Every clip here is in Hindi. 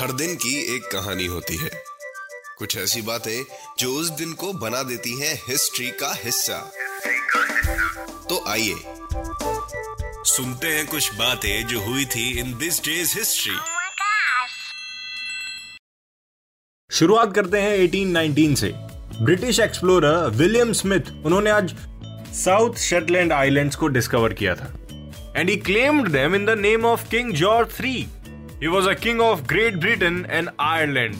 हर दिन की एक कहानी होती है। कुछ ऐसी बातें जो उस दिन को बना देती हैं हिस्ट्री का हिस्सा। तो आइए सुनते हैं कुछ बातें जो हुई थी इन दिस डेज़ हिस्ट्री! शुरुआत करते हैं 1819 से। ब्रिटिश एक्सप्लोरर विलियम स्मिथ उन्होंने आज साउथ शेटलैंड आइलैंड्स को डिस्कवर किया था। And he claimed them in the name of King George three he was a king of Great Britain and Ireland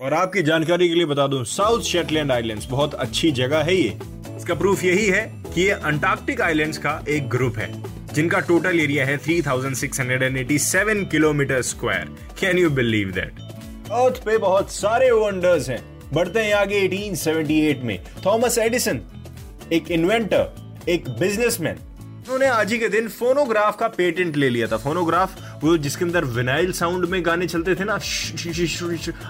और आपकी जानकारी के लिए बता दूँ साउथ शेटलैंड आइलैंड्स बहुत अच्छी जगह है ये। इसका प्रूफ यही है कि ये अंटार्कटिक आइलैंड्स का एक ग्रुप है जिनका टोटल एरिया है 3687 kilometre square can you believe that Earth पे बहुत सारे वंडर्स हैं। बढ़ते हैं आगे 1878 में। थॉमस एडिसन एक इन्वेंटर एक बिजनेसमैन उन्होंने आज ही के दिन फोनोग्राफ का पेटेंट ले लिया था। फोनोग्राफ, वो जिसके अंदर विनाइल साउंड में गाने चलते थे ना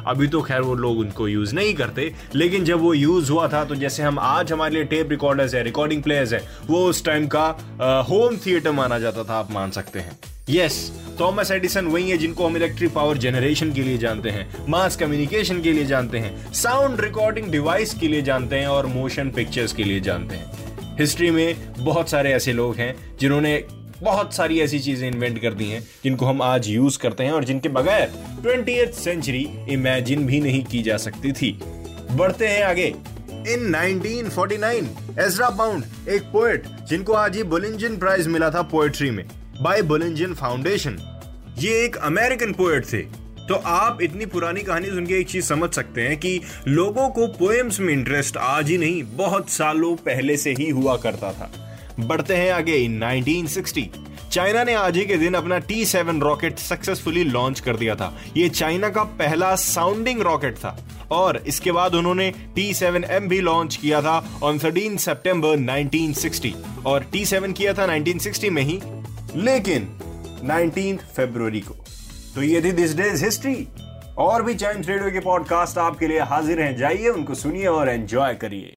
अभी तो खैर वो लोग उनको यूज़ नहीं करते, लेकिन जब वो यूज़ हुआ था तो जैसे हम आज हमारे लिए टेप रिकॉर्डर्स है रिकॉर्डिंग प्लेयर्स है, वो उस टाइम का होम थिएटर माना जाता था, आप मान सकते हैं। यस थॉमस एडिसन वही है जिनको हम इलेक्ट्रिक पावर जनरेशन के लिए जानते हैं मास कम्युनिकेशन के लिए जानते हैं साउंड रिकॉर्डिंग डिवाइस के लिए जानते हैं, और मोशन पिक्चर्स के लिए जानते हैं। हिस्ट्री में बहुत सारे ऐसे लोग हैं जिन्होंने बहुत सारी ऐसी चीज़ें इन्वेंट कर दी हैं, जिनको हम आज यूज़ करते हैं और जिनके बगैर ट्वेंटी सेंचुरी इमेजिन भी नहीं की जा सकती थी। बढ़ते हैं आगे। इन 1949 एजरा पाउंड एक पोएट जिनको आज ही बुलिंजन प्राइज मिला था पोएट्री में बाय बुलिंजन फाउंडेशन ये एक अमेरिकन पोएट थे। तो आप इतनी पुरानी कहानी सुन के एक चीज़ समझ सकते हैं कि लोगों को पोएम्स में इंटरेस्ट आज ही नहीं, बहुत सालों पहले से ही हुआ करता था। बढ़ते हैं आगे 1960 चाइना ने आज ही के दिन अपना T seven rocket successfully launch कर दिया था। ये चाइना का पहला साउंडिंग रॉकेट था। और इसके बाद उन्होंने टी सेवन एम भी लॉन्च किया था ऑन 13 सितंबर 1960 और टी सेवन किया था 1960 में ही, लेकिन 19 फरवरी को। तो ये थी दिस डेज़ हिस्ट्री और भी चाइम्स रेडियो के पॉडकास्ट आपके लिए हाजिर हैं। जाइए, उनको सुनिए और एंजॉय करिए।